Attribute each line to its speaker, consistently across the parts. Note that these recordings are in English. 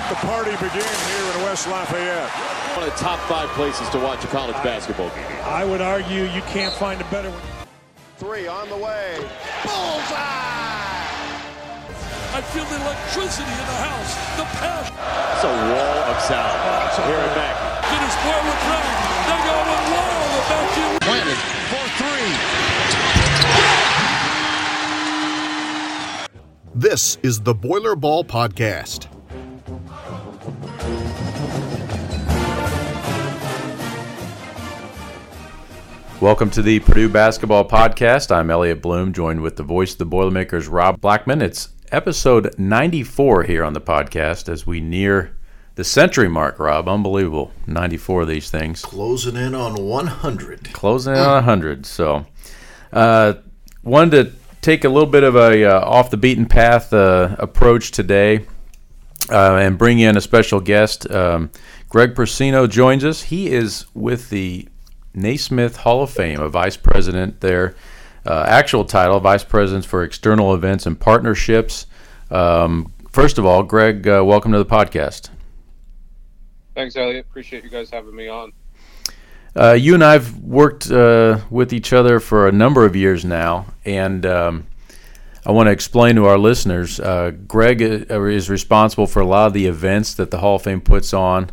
Speaker 1: Let the party begin here in West Lafayette.
Speaker 2: One of the top five places to watch a college basketball game.
Speaker 3: I would argue you can't find a better one.
Speaker 4: Three on the way. Bullseye!
Speaker 5: I feel the electricity in the house, the passion.
Speaker 2: It's a wall of sound.
Speaker 5: Oh,
Speaker 2: here at Mackey.
Speaker 5: Dennis Boyd with They go with wall of vacuum.
Speaker 4: Planted for three.
Speaker 6: This is the Boiler Ball Podcast.
Speaker 7: Welcome to the Purdue Basketball Podcast. I'm Elliot Bloom, joined with the voice of the Boilermakers, Rob Blackman. It's episode 94 here on the podcast as we near the century mark, Rob. Unbelievable. 94 of these things.
Speaker 6: Closing in on 100.
Speaker 7: Closing in on 100. So, uh, wanted to take a little bit of a uh, off the beaten path uh, approach today uh, and bring in a special guest. Um, Greg Procino joins us. He is with the Naismith Hall of Fame, a vice president there. Uh, actual title, Vice President for External Events and Partnerships. Um, first of all, Greg, uh, welcome to the podcast.
Speaker 8: Thanks, Elliot. Appreciate you guys having me on.
Speaker 7: Uh, you and I've worked uh, with each other for a number of years now, and um, I want to explain to our listeners. Uh, Greg uh, is responsible for a lot of the events that the Hall of Fame puts on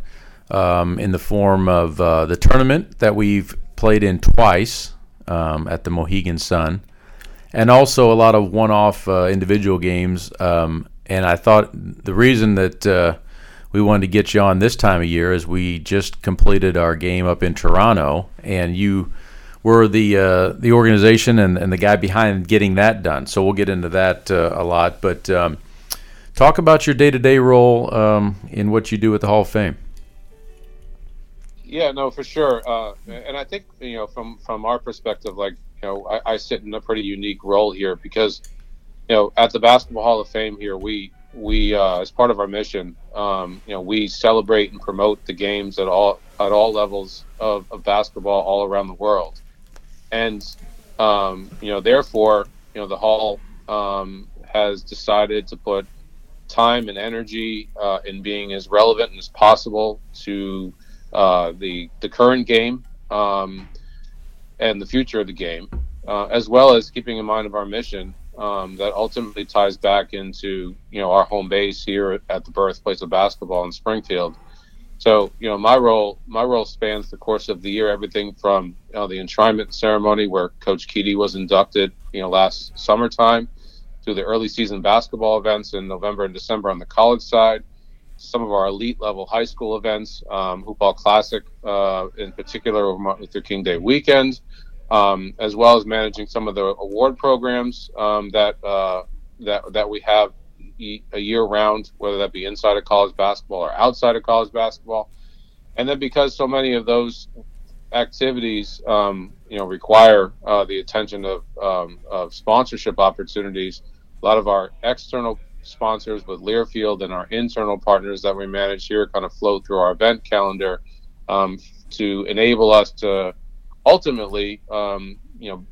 Speaker 7: um, in the form of uh, the tournament that we've played in twice um, at the Mohegan Sun, and also a lot of one-off uh, individual games. Um, and I thought the reason that uh, we wanted to get you on this time of year is we just completed our game up in Toronto, and you were the uh, the organization and, and the guy behind getting that done. So we'll get into that uh, a lot, but. Um, talk about your day-to-day role um, in what you do at the Hall of Fame.
Speaker 8: Yeah, no, for sure. Uh, and I think you know, from from our perspective, like you know, I, I, sit in a pretty unique role here because you know, at the Basketball Hall of Fame here, we we uh, as part of our mission, um, you know, we celebrate and promote the games at all at all levels of, of basketball all around the world, and um, you know, therefore, you know, the hall um, has decided to put time and energy uh, in being as relevant as possible to uh, the the current game um, and the future of the game, uh, as well as keeping in mind of our mission um, that ultimately ties back into you know our home base here at the birthplace of basketball in Springfield. So you know my role my role spans the course of the year, everything from you know, the enshrinement ceremony where Coach Keady was inducted you know last summertime, through the early season basketball events in November and December on the college side some of our elite level high school events, um, Hoophall Classic uh, in particular over Martin Luther King Day weekend, um, as well as managing some of the award programs um, that uh, that that we have a year round, whether that be inside of college basketball or outside of college basketball. And then because so many of those activities, um, you know, require uh, the attention of, um, of sponsorship opportunities, a lot of our external sponsors with Learfield and our internal partners that we manage here kind of flow through our event calendar um, to enable us to ultimately, um, you know,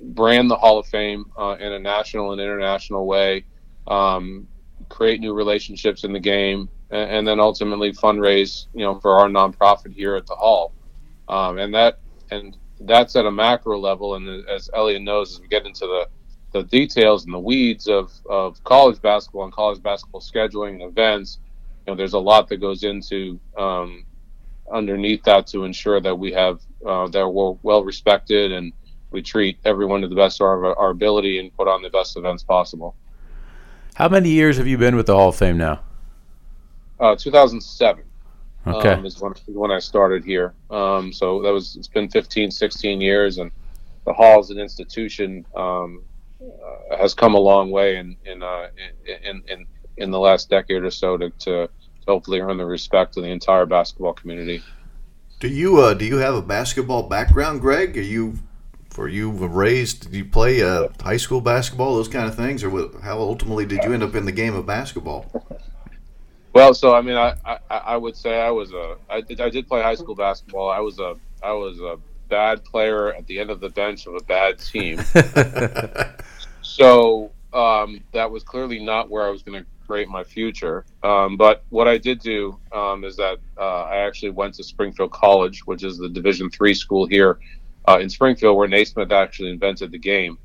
Speaker 8: brand the Hall of Fame uh, in a national and international way, um, create new relationships in the game, and, and, then ultimately fundraise, you know, for our nonprofit here at the Hall. Um, and that and that's at a macro level. And as Elliot knows, as we get into the the details and the weeds of, of college basketball and college basketball scheduling and events, you know, there's a lot that goes into um, underneath that to ensure that we have uh, that we're well respected and we treat everyone to the best of our, our ability and put on the best events possible.
Speaker 7: How many years have you been with the Hall of Fame now?
Speaker 8: Uh, 2007.
Speaker 7: Okay.
Speaker 8: Um, is when, when I started here. Um, so that was, it's been 15, 16 years and the Hall is an institution um, has come a long way in in, uh, in in in the last decade or so to, to hopefully earn the respect of the entire basketball community.
Speaker 6: Do you uh, do you have a basketball background, Greg? Are you for you raised? Did you play uh, high school basketball, those kind of things, or how ultimately did you end up in the game of basketball?
Speaker 8: Well, so I mean, I, I, I would say I was a I did I did play high school basketball. I was a I was a bad player at the end of the bench of a bad team. so um, that was clearly not where I was going to create my future. Um, but what I did do um, is that uh, I actually went to Springfield College, which is the Division three school here uh, in Springfield, where Naismith actually invented the game,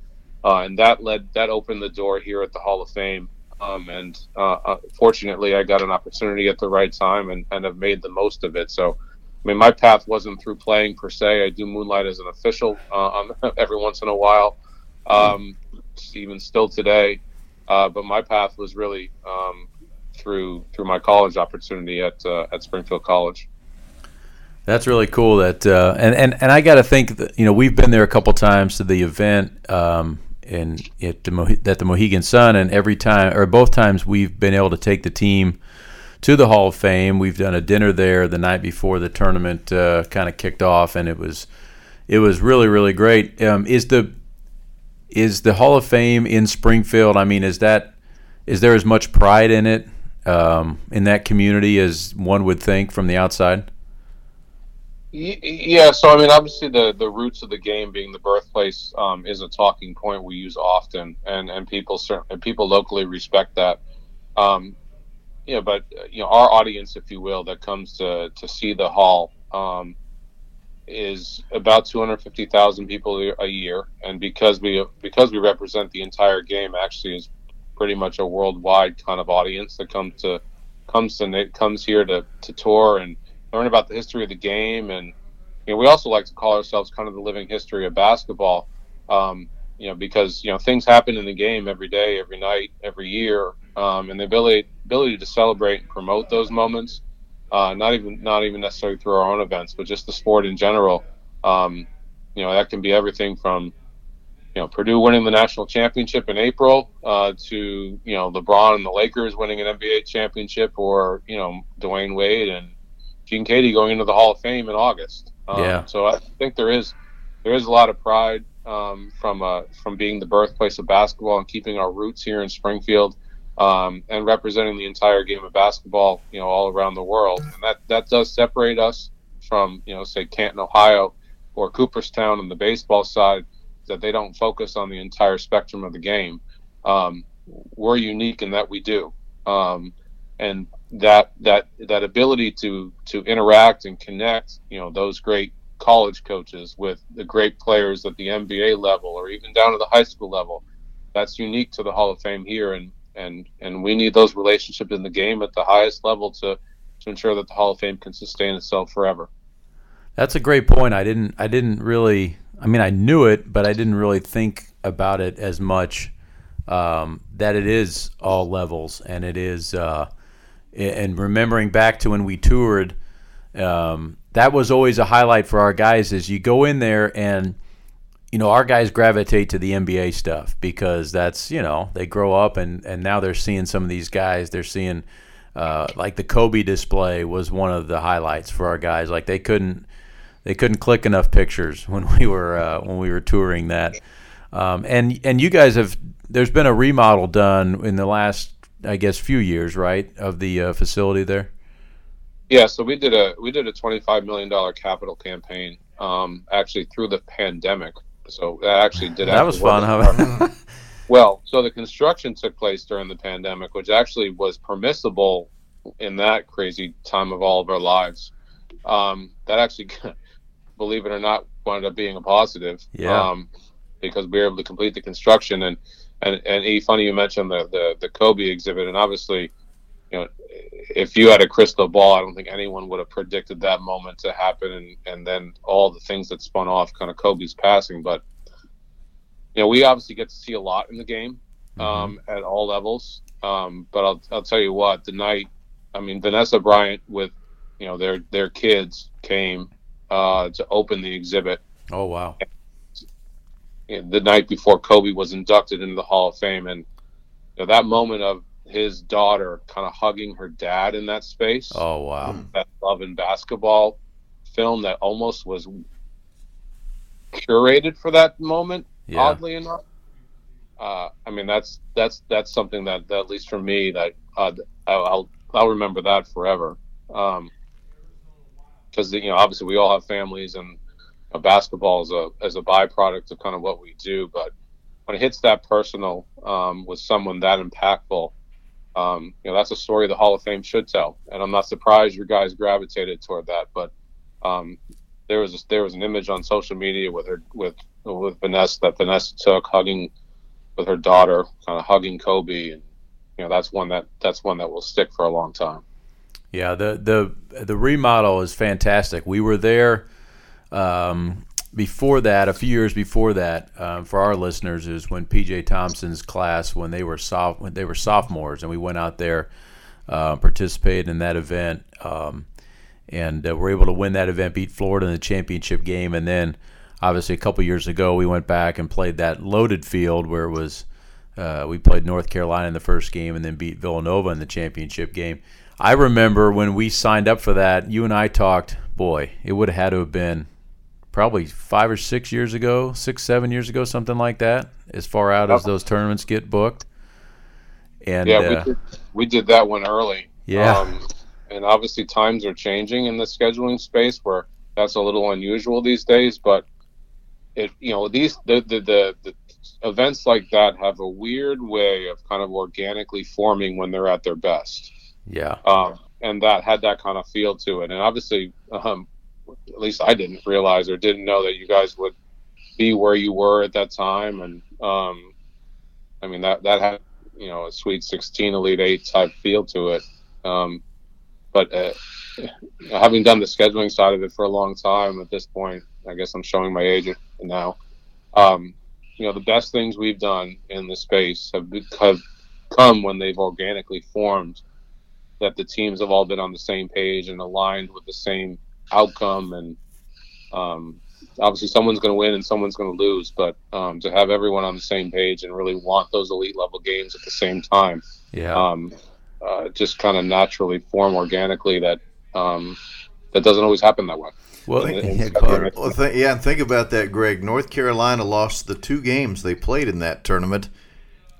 Speaker 8: uh, and that led that opened the door here at the Hall of Fame. Um, and uh, uh, fortunately, I got an opportunity at the right time and, and have made the most of it. So, I mean, my path wasn't through playing per se. I do moonlight as an official uh, every once in a while, um, even still today. Uh, but my path was really um, through through my college opportunity at uh, at Springfield College.
Speaker 7: That's really cool. That uh, and and and I got to think that you know we've been there a couple times to the event um, in at the Mo- at the Mohegan Sun, and every time or both times we've been able to take the team to the Hall of Fame. We've done a dinner there the night before the tournament uh, kind of kicked off, and it was it was really really great. Um, is the is the Hall of Fame in Springfield? I mean, is that is there as much pride in it um, in that community as one would think from the outside?
Speaker 8: Yeah, so I mean, obviously, the the roots of the game being the birthplace um, is a talking point we use often, and and people and people locally respect that. Um, yeah, but you know, our audience, if you will, that comes to to see the hall um, is about 250,000 people a year, and because we because we represent the entire game, actually is pretty much a worldwide kind of audience that comes to comes to comes here to to tour and learn about the history of the game, and you know, we also like to call ourselves kind of the living history of basketball. Um, you know, because you know things happen in the game every day, every night, every year, um, and the ability ability to celebrate and promote those moments, uh, not even not even necessarily through our own events, but just the sport in general. Um, you know, that can be everything from you know Purdue winning the national championship in April uh, to you know LeBron and the Lakers winning an NBA championship, or you know Dwyane Wade and Gene Keady going into the Hall of Fame in August. Um,
Speaker 7: yeah.
Speaker 8: So I think there is there is a lot of pride um, from uh, from being the birthplace of basketball and keeping our roots here in Springfield um, and representing the entire game of basketball, you know, all around the world. And that that does separate us from you know, say Canton, Ohio, or Cooperstown on the baseball side, that they don't focus on the entire spectrum of the game. Um, we're unique in that we do. Um, and that that that ability to to interact and connect, you know, those great college coaches with the great players at the NBA level or even down to the high school level, that's unique to the Hall of Fame here, and and and we need those relationships in the game at the highest level to to ensure that the Hall of Fame can sustain itself forever.
Speaker 7: That's a great point. I didn't I didn't really I mean I knew it, but I didn't really think about it as much. Um, that it is all levels and it is uh, and remembering back to when we toured, um, that was always a highlight for our guys. Is you go in there and you know our guys gravitate to the NBA stuff because that's you know they grow up and and now they're seeing some of these guys. They're seeing uh, like the Kobe display was one of the highlights for our guys. Like they couldn't they couldn't click enough pictures when we were uh, when we were touring that. Um, and and you guys have there's been a remodel done in the last I guess, few years, right, of the uh, facility there.
Speaker 8: Yeah, so we did a we did a twenty five million dollar capital campaign, um, actually through the pandemic. So that actually did.
Speaker 7: that was fun, huh?
Speaker 8: well, so the construction took place during the pandemic, which actually was permissible in that crazy time of all of our lives. Um, that actually, believe it or not, wound up being a positive.
Speaker 7: Yeah.
Speaker 8: Um, because we were able to complete the construction and and and e, funny you mentioned the, the the Kobe exhibit, and obviously, you know, if you had a crystal ball, I don't think anyone would have predicted that moment to happen, and and then all the things that spun off kind of Kobe's passing. But you know, we obviously get to see a lot in the game mm-hmm. um, mm-hmm. at all levels. Um, but I'll I'll tell you what, the night, I mean, Vanessa Bryant with you know their their kids came uh, to open the exhibit.
Speaker 7: Oh wow!
Speaker 8: the night before Kobe was inducted into the Hall of Fame, and you know, that moment of his daughter kind of hugging her dad in that space.
Speaker 7: Oh wow!
Speaker 8: That love and basketball film that almost was curated for that moment. Yeah. Oddly enough, uh, I mean that's that's that's something that, that at least for me that uh, I'll I'll remember that forever. Because um, you know obviously we all have families and basketball is a as a byproduct of kind of what we do. But when it hits that personal um, with someone that impactful, um, you know, that's a story the Hall of Fame should tell. And I'm not surprised your guys gravitated toward that. But um, there was a, there was an image on social media with her with with Vanessa that Vanessa took hugging with her daughter, kind of hugging Kobe, and you know that's one that that's one that will stick for a long time.
Speaker 7: Yeah, the the the remodel is fantastic. We were there um, before that, a few years before that. Um, for our listeners, is when PJ Thompson's class when they were soft when they were sophomores, and we went out there, uh, participated in that event, um, and uh, were able to win that event, beat Florida in the championship game, and then obviously a couple years ago we went back and played that loaded field where it was. Uh, we played North Carolina in the first game and then beat Villanova in the championship game. I remember when we signed up for that, you and I talked, boy, it would have had to have been probably five or six years ago, six, seven years ago, something like that, as far out as those tournaments get booked. And
Speaker 8: yeah,
Speaker 7: uh,
Speaker 8: we, did, we did that one early.
Speaker 7: Yeah.
Speaker 8: Um, and obviously times are changing in the scheduling space where that's a little unusual these days, but it, you know, these, the, the, the, the events like that have a weird way of kind of organically forming when they're at their best.
Speaker 7: yeah,
Speaker 8: um, and that had that kind of feel to it. And obviously, um, at least I didn't realize or didn't know that you guys would be where you were at that time. And um, I mean that that had you know a Sweet 16, Elite Eight type feel to it. Um, but uh, having done the scheduling side of it for a long time, at this point, I guess I'm showing my age now. Um, you know, the best things we've done in the space have, have come when they've organically formed that the teams have all been on the same page and aligned with the same outcome and um, obviously someone's going to win and someone's going to lose but um, to have everyone on the same page and really want those elite level games at the same time
Speaker 7: yeah.
Speaker 8: um, uh, just kind of naturally form organically that um, that doesn't always happen that way
Speaker 7: well,
Speaker 8: in- in
Speaker 7: yeah.
Speaker 6: Well, th- yeah, and think about that, Greg. North Carolina lost the two games they played in that tournament,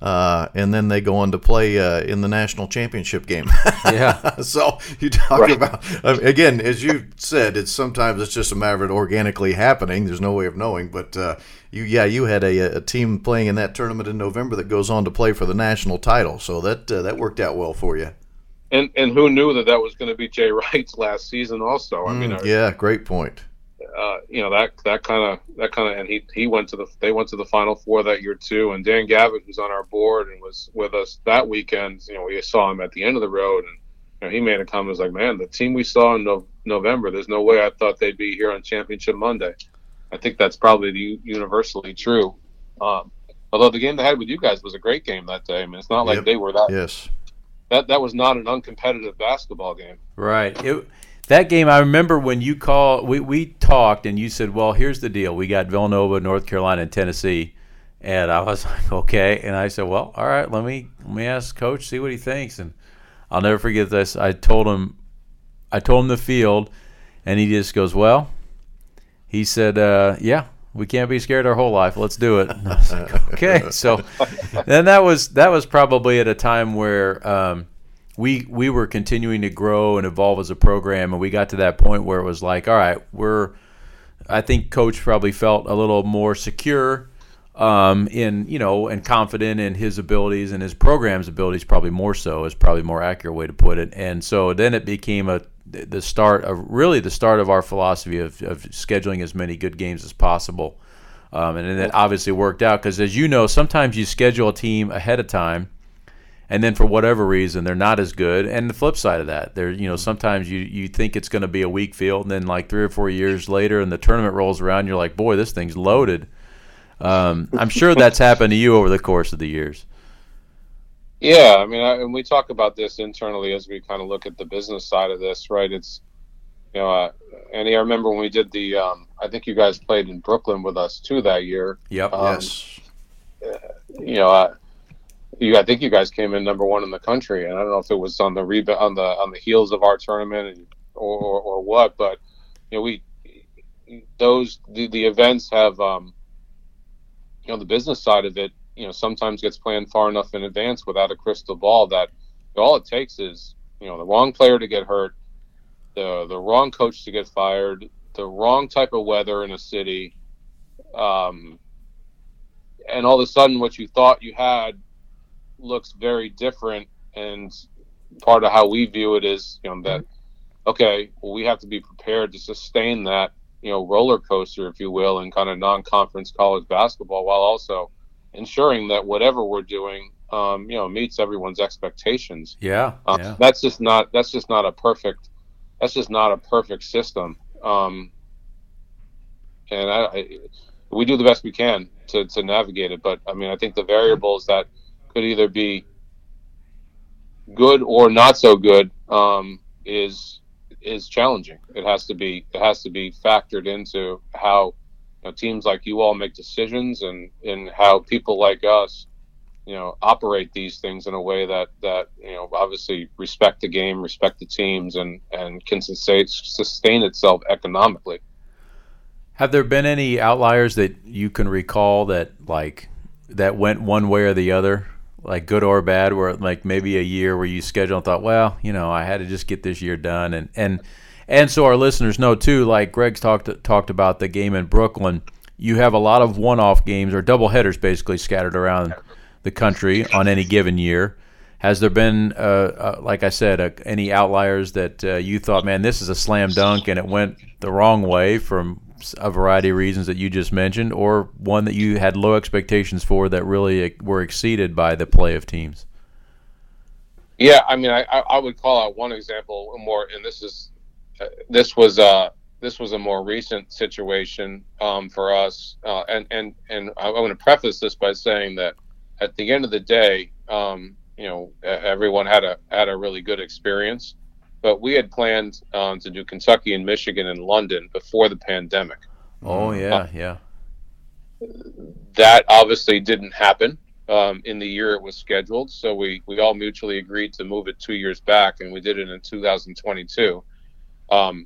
Speaker 6: uh, and then they go on to play uh, in the national championship game.
Speaker 7: yeah.
Speaker 6: so you talk
Speaker 8: Right.
Speaker 6: about again, as you said, it's sometimes it's just a matter of it organically happening. There's no way of knowing, but uh, you, yeah, you had a, a team playing in that tournament in November that goes on to play for the national title. So that uh, that worked out well for you.
Speaker 8: and and who knew that that was going to be Jay Wright's last season also I mean
Speaker 6: Mm,
Speaker 8: uh,
Speaker 6: yeah, great point.
Speaker 8: Uh, you know that that kind of that kind of and he he went to the they went to the final four that year too and Dan Gavitt who's on our board and was with us that weekend you know we saw him at the end of the road and you know, he made a comment was like man the team we saw in no, November there's no way I thought they'd be here on championship Monday I think that's probably the, universally true um, although the game they had with you guys was a great game that day I mean it's not like
Speaker 6: Yep.
Speaker 8: they were that
Speaker 6: Yes.
Speaker 8: that that was not an uncompetitive basketball game
Speaker 7: Right. It, that game, I remember when you called, we, we talked, and you said, well, here's the deal. We got Villanova, North Carolina, and Tennessee. And I was like, okay. And I said, well, all right, let me let me ask Coach, see what he thinks. And I'll never forget this. I told him, I told him the field, and he just goes, well, he said, uh, yeah, we can't be scared our whole life. Let's do it. And I was like, okay. So then that was that was probably at a time where um, we we were continuing to grow and evolve as a program, and we got to that point where it was like, all right, we're. I think coach probably felt a little more secure um, in you know and confident in his abilities and his program's abilities, probably more so is probably a more accurate way to put it. And so then it became a the start of really the start of our philosophy of, of scheduling as many good games as possible. Um, and then it obviously worked out because, as you know, sometimes you schedule a team ahead of time, and then for whatever reason they're not as good. And the flip side of that, there, you know, sometimes you you think it's going to be a weak field, and then like three or four years later, and the tournament rolls around, you're like, boy, this thing's loaded. Um, I'm sure that's happened to you over the course of the years.
Speaker 8: Yeah, I mean, I, and we talk about this internally as we kind of look at the business side of this, right? It's, you know, uh, Andy, I remember when we did the, um, I think you guys played in Brooklyn with us too that year.
Speaker 7: Yep.
Speaker 8: Um,
Speaker 6: yes.
Speaker 8: You know, uh, you, I think you guys came in number one in the country, and I don't know if it was on the rebound on the on the heels of our tournament and, or, or or what, but you know, we those the, the events have, um, you know, the business side of it you know sometimes gets planned far enough in advance without a crystal ball that all it takes is you know the wrong player to get hurt the the wrong coach to get fired the wrong type of weather in a city um and all of a sudden, what you thought you had looks very different. And part of how we view it is, you know, that okay, well, we have to be prepared to sustain that, you know, roller coaster, if you will, in kind of non-conference college basketball, while also ensuring that whatever we're doing, um, you know, meets everyone's expectations.
Speaker 7: Yeah,
Speaker 8: Um,
Speaker 7: yeah.
Speaker 8: That's just not. That's just not a perfect. That's just not a perfect system. Um, and I, I, we do the best we can to, to navigate it. But I mean, I think the variables that could either be good or not so good um, is is challenging. It has to be it has to be factored into how you know, teams like you all make decisions and and how people like us you know operate these things in a way that that you know obviously respect the game respect the teams and and can sustain sustain itself economically
Speaker 7: Have there been any outliers that you can recall that like that went one way or the other, like good or bad, where like maybe a year where you schedule and thought, well, you know, I had to just get this year done, and and and so our listeners know too. Like Greg's talked talked about the game in Brooklyn. You have a lot of one-off games or double headers basically scattered around the country on any given year. Has there been, uh, uh, like I said, uh, any outliers that uh, you thought, man, this is a slam dunk, and it went the wrong way from a variety of reasons that you just mentioned, or one that you had low expectations for that really uh, were exceeded by the play of teams?
Speaker 8: Yeah, I mean, I, I would call out one example more, and this is uh, this was uh this was a more recent situation um, for us, uh, and and and I, want to preface this by saying that at the end of the day, um, you know, everyone had a had a really good experience, but we had planned um, to do Kentucky and Michigan and London before the pandemic.
Speaker 7: Oh yeah, yeah.
Speaker 8: that obviously didn't happen um, in the year it was scheduled. So we, we all mutually agreed to move it two years back, and we did it in 2022. Um,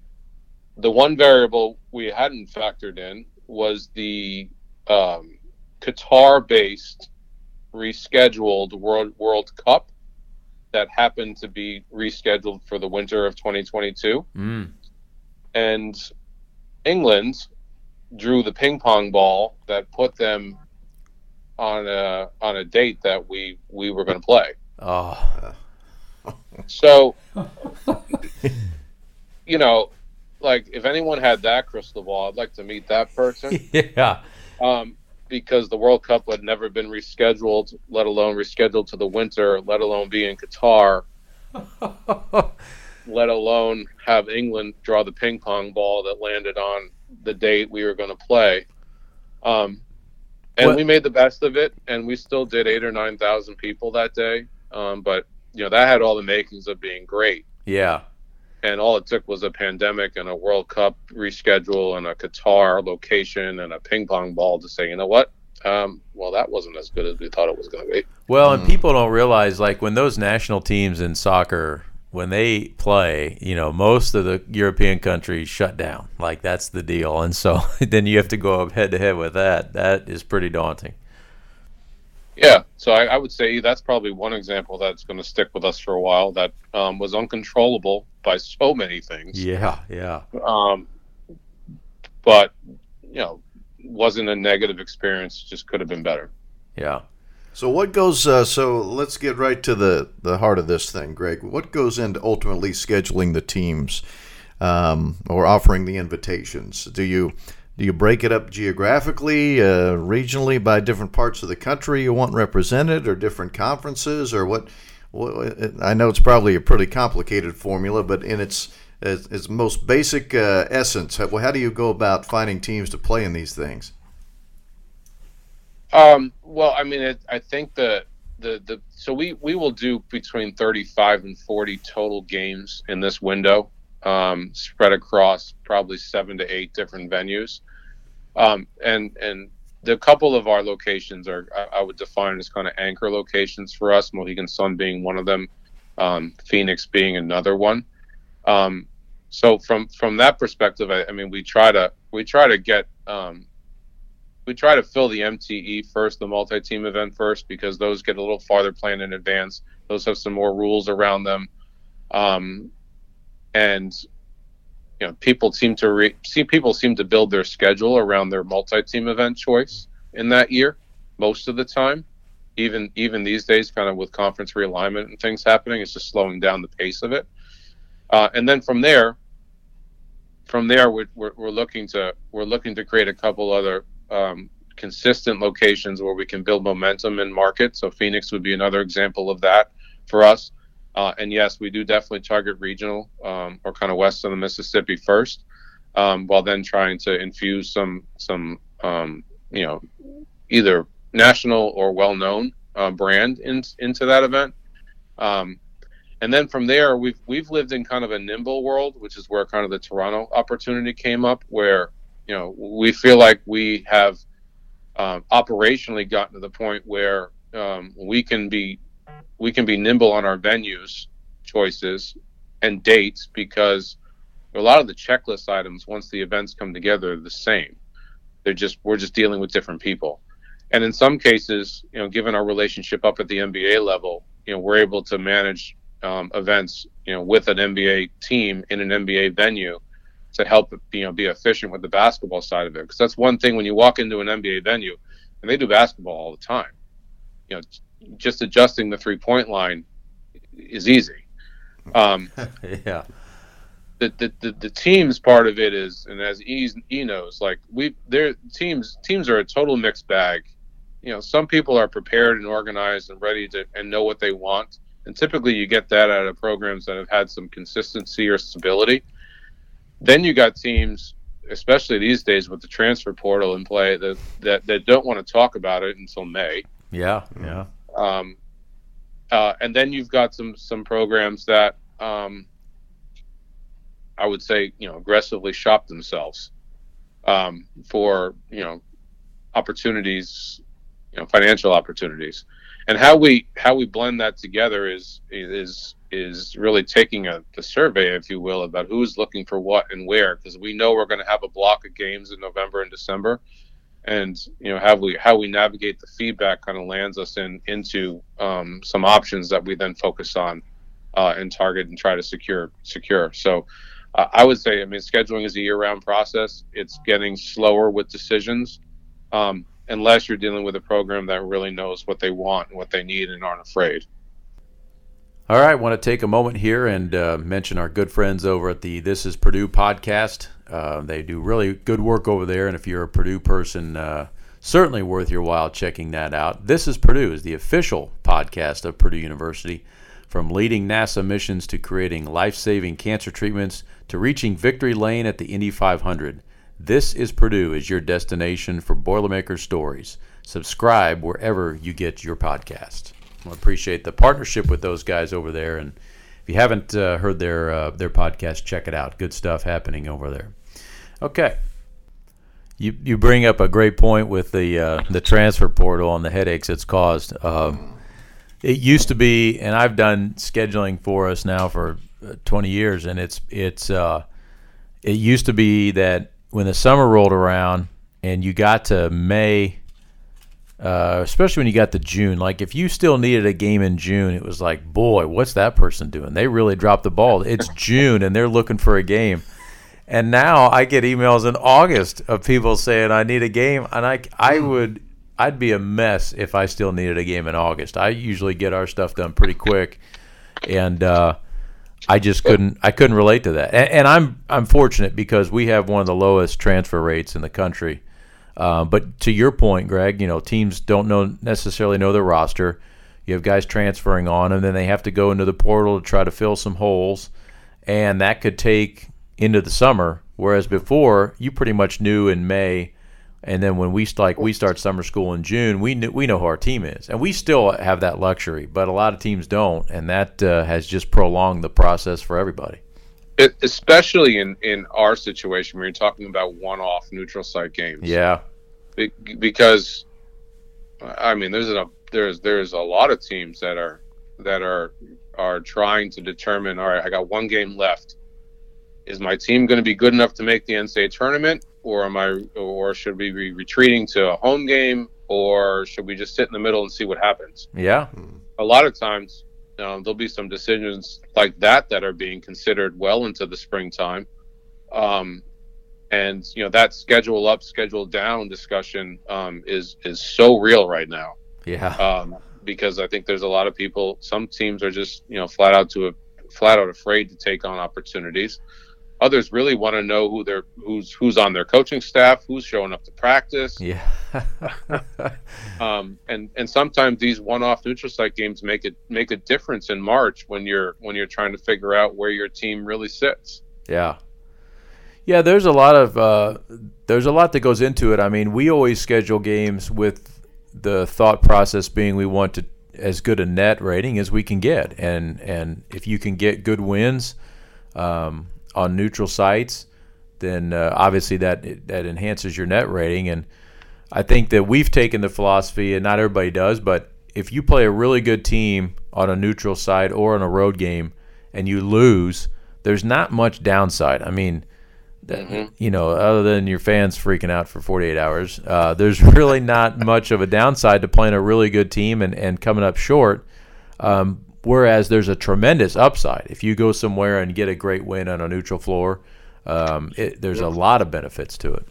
Speaker 8: the one variable we hadn't factored in was the um, Qatar-based rescheduled World World Cup that happened to be rescheduled for the winter of 2022,
Speaker 7: Mm.
Speaker 8: and England drew the ping pong ball that put them on a on a date that we we were going to play.
Speaker 7: Oh,
Speaker 8: So, you know, like if anyone had that crystal ball, I'd like to meet that person
Speaker 7: yeah.
Speaker 8: um, because the World Cup had never been rescheduled, let alone rescheduled to the winter, let alone be in Qatar, let alone have England draw the ping pong ball that landed on the date we were going to play. Um, and
Speaker 7: What-
Speaker 8: we made the best of it, and we still did eight or nine thousand people that day. Um, but you know that had all the makings of being great,
Speaker 7: Yeah.
Speaker 8: And all it took was a pandemic and a World Cup reschedule and a Qatar location and a ping pong ball to say, you know what? Um, well, that wasn't as good as we thought it was going to be.
Speaker 7: Well, and people don't realize like when those national teams in soccer when they play, you know, most of the European countries shut down. Like that's the deal. And so then you have to go up head to head with that. That is pretty daunting.
Speaker 8: Yeah, so I, I would say that's probably one example that's going to stick with us for a while. That um, was uncontrollable by so many things.
Speaker 7: Yeah, yeah.
Speaker 8: Um, but you know, wasn't a negative experience. Just could have been better.
Speaker 7: Yeah.
Speaker 6: So what goes? Uh, so let's get right to the the heart of this thing, Greg. What goes into ultimately scheduling the teams um, or offering the invitations? Do you do you break it up geographically, uh, regionally by different parts of the country you want represented, or different conferences, or what? what I know it's probably a pretty complicated formula, but in its its, its most basic uh, essence, how, how do you go about finding teams to play in these things?
Speaker 8: Um, well, I mean, it, I think the the the so we we will do between thirty five and forty total games in this window, um, spread across probably seven to eight different venues, um, and and the couple of our locations are I, I would define as kind of anchor locations for us. Mohegan Sun being one of them, um, Phoenix being another one. Um, so from from that perspective, I, I mean, we try to we try to get um, we try to fill the MTE first, the multi-team event first, because those get a little farther planned in advance. Those have some more rules around them, um, and you know, people seem to re- see people seem to build their schedule around their multi-team event choice in that year. most of the time. Even even these days, kind of with conference realignment and things happening, it's just slowing down the pace of it. Uh, and then from there, from there, we're, we're, we're, looking to we're looking to create a couple other um, consistent locations where we can build momentum in market. So Phoenix would be another example of that for us. Uh, and yes, we do definitely target regional um, or kind of west of the Mississippi first, um, while then trying to infuse some some um, you know either national or well-known uh, brand in, into that event. Um, and then from there, we've we've lived in kind of a nimble world, which is where kind of the Toronto opportunity came up, where you know we feel like we have um, operationally gotten to the point where um, we can be we can be nimble on our venues choices and dates because a lot of the checklist items once the events come together are the same. They're just we're just dealing with different people. And in some cases you know given our relationship up at the nba level you know we're able to manage um, events you know with an nba team in an nba venue to help you know be efficient with the basketball side of it. Because that's one thing when you walk into an NBA venue and they do basketball all the time. You know just adjusting the three point line is easy um,
Speaker 7: yeah
Speaker 8: the, the, the, the, teams part of it is and as e, e knows like we their teams teams are a total mixed bag you know some people are prepared and organized and ready to and know what they want and typically you get that out of programs that have had some consistency or stability then you got teams, especially these days with the transfer portal in play, that that, that don't want to talk about it until May.
Speaker 7: Yeah, yeah.
Speaker 8: Um, uh, and then you've got some some programs that um, I would say you know aggressively shop themselves um, for you know opportunities, you know financial opportunities, and how we how we blend that together is is is really taking a the survey, if you will, about who's looking for what and where, because we know we're going to have a block of games in November and December, and you know how we how we navigate the feedback kind of lands us in into um, some options that we then focus on uh, and target and try to secure secure. So. Uh, I would say, I mean, scheduling is a year-round process. It's getting slower with decisions, um, unless you're dealing with a program that really knows what they want and what they need and aren't afraid.
Speaker 7: All right, I want to take a moment here and uh, mention our good friends over at the This Is Purdue podcast. Uh, they do really good work over there, and if you're a Purdue person, uh, certainly worth your while checking that out. This is Purdue is the official podcast of Purdue University. From leading NASA missions to creating life-saving cancer treatments to reaching victory lane at the Indy 500, This is Purdue is your destination for Boilermaker stories. Subscribe wherever you get your podcast. I appreciate the partnership with those guys over there. And if you haven't uh, heard their uh, their podcast, check it out. Good stuff happening over there. Okay. You, you bring up a great point with the uh, the transfer portal and the headaches it's caused. Um, it used to be, and I've done scheduling for us now for uh, 20 years, and it's it's uh, it used to be that when the summer rolled around and you got to May uh, especially when you got the June. Like if you still needed a game in June, it was like, boy, what's that person doing? They really dropped the ball. It's June and they're looking for a game. And now I get emails in August of people saying I need a game, and I I hmm. would I'd be a mess if I still needed a game in August. I usually get our stuff done pretty quick, and uh, I just couldn't I couldn't relate to that. And, and I'm I'm fortunate because we have one of the lowest transfer rates in the country. Uh, but to your point, Greg, you know teams don't know necessarily know their roster. You have guys transferring on, and then they have to go into the portal to try to fill some holes, and that could take into the summer. Whereas before, you pretty much knew in May, and then when we like we start summer school in June, we knew, we know who our team is, and we still have that luxury. But a lot of teams don't, and that uh, has just prolonged the process for everybody.
Speaker 8: It, especially in in our situation, where you're talking about one-off neutral site games.
Speaker 7: Yeah,
Speaker 8: Be, because I mean, there's a there's there's a lot of teams that are that are are trying to determine. All right, I got one game left. Is my team going to be good enough to make the NCAA tournament, or am I, or should we be retreating to a home game, or should we just sit in the middle and see what happens?
Speaker 7: Yeah.
Speaker 8: A lot of times, um, there'll be some decisions like that that are being considered well into the springtime. Um, and you know that schedule up, schedule down discussion um, is is so real right now.
Speaker 7: Yeah.
Speaker 8: Um, because I think there's a lot of people. Some teams are just you know flat out to a, flat out afraid to take on opportunities. Others really want to know who they're who's who's on their coaching staff, who's showing up to practice.
Speaker 7: Yeah.
Speaker 8: um, and and sometimes these one-off neutral site games make it make a difference in March when you're when you're trying to figure out where your team really sits.
Speaker 7: Yeah. Yeah, there's a lot of uh, there's a lot that goes into it. I mean, we always schedule games with the thought process being we want to as good a net rating as we can get, and and if you can get good wins um, on neutral sites, then uh, obviously that that enhances your net rating. And I think that we've taken the philosophy, and not everybody does, but if you play a really good team on a neutral site or on a road game and you lose, there's not much downside. I mean
Speaker 8: Mm-hmm.
Speaker 7: you know, other than your fans freaking out for 48 hours, uh, there's really not much of a downside to playing a really good team and, and coming up short. Um, whereas there's a tremendous upside if you go somewhere and get a great win on a neutral floor. Um, it, there's a lot of benefits to it.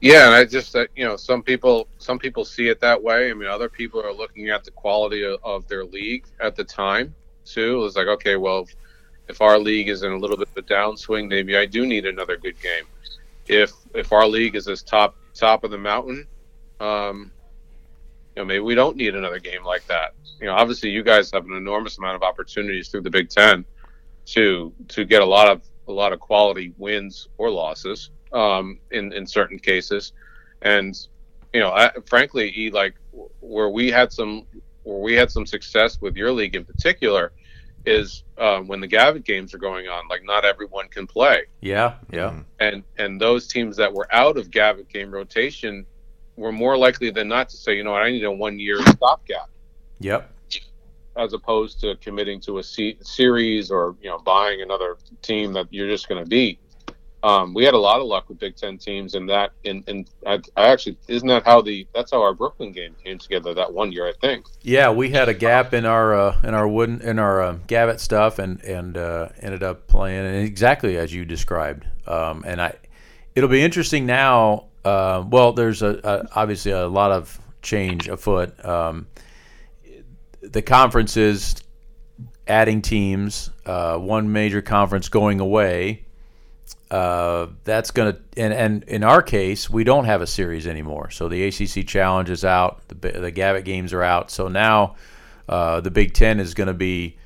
Speaker 8: Yeah, and I just uh, you know some people some people see it that way. I mean, other people are looking at the quality of, of their league at the time too. It's like okay, well, if our league is in a little bit of a downswing, maybe I do need another good game. If if our league is as top top of the mountain, um, you know, maybe we don't need another game like that. You know, obviously you guys have an enormous amount of opportunities through the Big Ten to to get a lot of a lot of quality wins or losses um, in in certain cases, and you know, I, frankly, E, like where we had some where we had some success with your league in particular is um, when the Gavitt games are going on. Like not everyone can play,
Speaker 7: Yeah, yeah,
Speaker 8: and and those teams that were out of Gavitt game rotation were more likely than not to say, you know, what, I need a one year stopgap
Speaker 7: yep,
Speaker 8: as opposed to committing to a se- series or you know buying another team that you're just going to beat. Um, we had a lot of luck with Big Ten teams, and that, and, and I, I actually isn't that how the that's how our Brooklyn game came together that one year, I think.
Speaker 7: yeah. We had a gap in our uh, in our wooden in our uh, Gavitt stuff, and and uh, ended up playing exactly as you described. Um, and I, it'll be interesting now. Uh, well, there's a, a obviously a lot of change afoot. Um, the conference is adding teams. Uh, one major conference going away. Uh, that's going to and, and in our case we don't have a series anymore. So the ACC Challenge is out. The the Gavitt games are out. So now uh, the Big Ten is going to be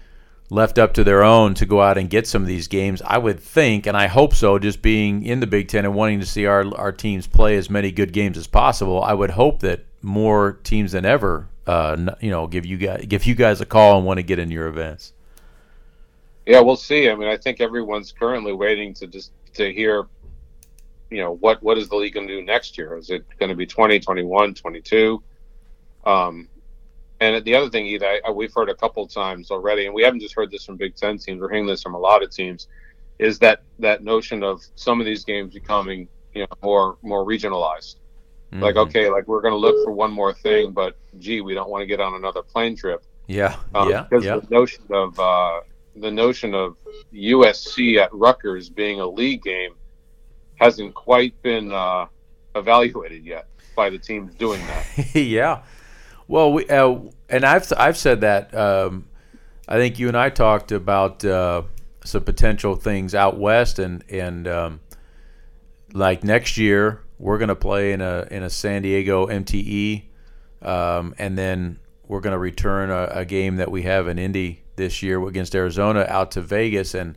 Speaker 7: left up to their own to go out and get some of these games. I would think, and I hope so. Just being in the Big Ten and wanting to see our our teams play as many good games as possible, I would hope that more teams than ever, uh, you know, give you guys give you guys a call and want to get in your events.
Speaker 8: Yeah, we'll see. I mean, I think everyone's currently waiting to just to hear, you know, what what is the league going to do next year? Is it going to be 20, 21, 22? Um, and the other thing, either I, we've heard a couple times already, and we haven't just heard this from Big Ten teams. We're hearing this from a lot of teams, is that that notion of some of these games becoming, you know, more more regionalized. Like,
Speaker 7: Mhm.
Speaker 8: okay, like we're going to look for one more thing, but gee, we don't want to get on another plane trip.
Speaker 7: Yeah,
Speaker 8: Um,
Speaker 7: yeah,
Speaker 8: because
Speaker 7: yeah.
Speaker 8: the notion of uh, the notion of USC at Rutgers being a league game hasn't quite been uh, evaluated yet by the teams doing that.
Speaker 7: yeah. Well, we uh, and I've I've said that. Um, I think you and I talked about uh, some potential things out west, and and um, like next year we're going to play in a in a San Diego MTE, um, and then we're going to return a, a game that we have in Indy this year against Arizona out to Vegas, and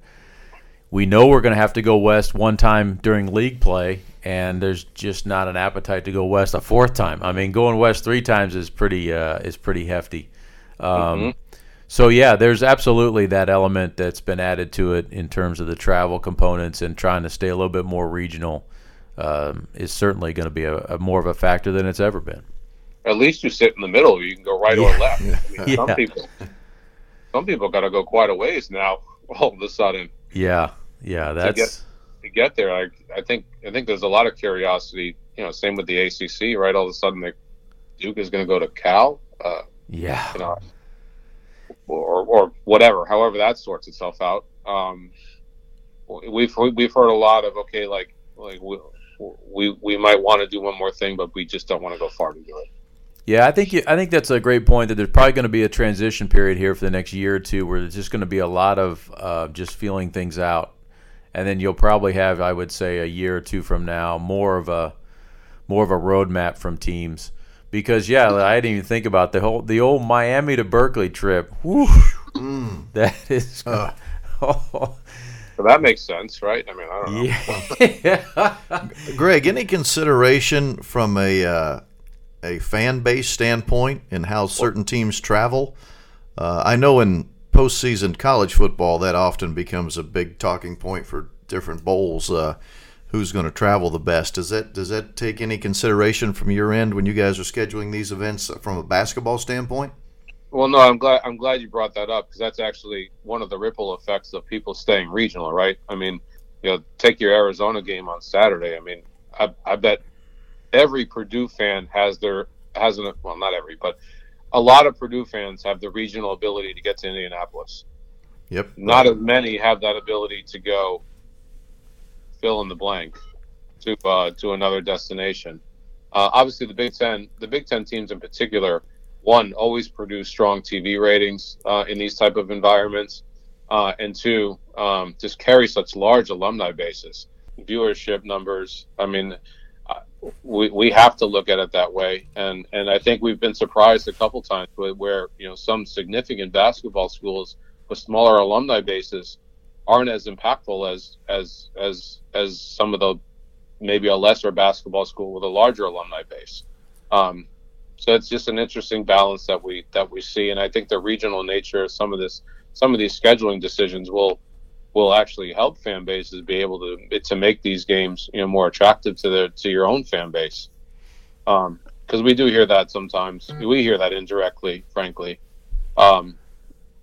Speaker 7: we know we're going to have to go west one time during league play, and there's just not an appetite to go west a fourth time. I mean, going west three times is pretty uh, is pretty hefty. Um, So yeah, there's absolutely that element that's been added to it in terms of the travel components and trying to stay a little bit more regional um, is certainly going to be a, a more of a factor than it's ever been.
Speaker 8: At least you sit in the middle; you can go right or left. I mean, Some people, some people got to go quite a ways now. All of a sudden,
Speaker 7: Yeah, yeah, that's
Speaker 8: to get there, I, I think I think there's a lot of curiosity. You know, same with the ACC, right? All of a sudden, like, Duke is going to go to Cal. Uh,
Speaker 7: yeah,
Speaker 8: you know, or or whatever, however that sorts itself out. Um, we've we've heard a lot of okay, like like we we, we might want to do one more thing, but we just don't want to go far to do it.
Speaker 7: Yeah, I think you, I think that's a great point. That there's probably going to be a transition period here for the next year or two, where there's just going to be a lot of uh, just feeling things out, and then you'll probably have, I would say, a year or two from now, more of a more of a roadmap from teams. Because yeah, I didn't even think about the whole the old Miami to Berkeley trip. Whew,
Speaker 6: Mm.
Speaker 7: that is.
Speaker 6: Uh.
Speaker 7: oh,
Speaker 8: So that makes sense, right? I mean, I don't know.
Speaker 7: yeah.
Speaker 6: Greg, any consideration from a uh, a fan base standpoint in how certain teams travel? Uh, I know in postseason college football that often becomes a big talking point for different bowls. Uh, who's going to travel the best? Does that does that take any consideration from your end when you guys are scheduling these events from a basketball standpoint?
Speaker 8: Well, no, I'm glad I'm glad you brought that up because that's actually one of the ripple effects of people staying regional, right? I mean, you know, take your Arizona game on Saturday. I mean, I, I bet every Purdue fan has their has an well, not every, but a lot of Purdue fans have the regional ability to get to Indianapolis.
Speaker 6: Yep.
Speaker 8: Not as many have that ability to go fill in the blank to uh, to another destination. Uh, obviously, the Big Ten, the Big Ten teams in particular, one always produce strong TV ratings uh, in these type of environments, uh, and two, um, just carry such large alumni bases, viewership numbers. I mean, we we have to look at it that way, and and I think we've been surprised a couple times where, where you know some significant basketball schools with smaller alumni bases aren't as impactful as as as as some of the maybe a lesser basketball school with a larger alumni base. Um, so it's just an interesting balance that we that we see, and I think the regional nature of some of this, some of these scheduling decisions will will actually help fan bases be able to to make these games you know more attractive to their to your own fan base. Um, because we do hear that sometimes. We hear that indirectly, frankly. Um,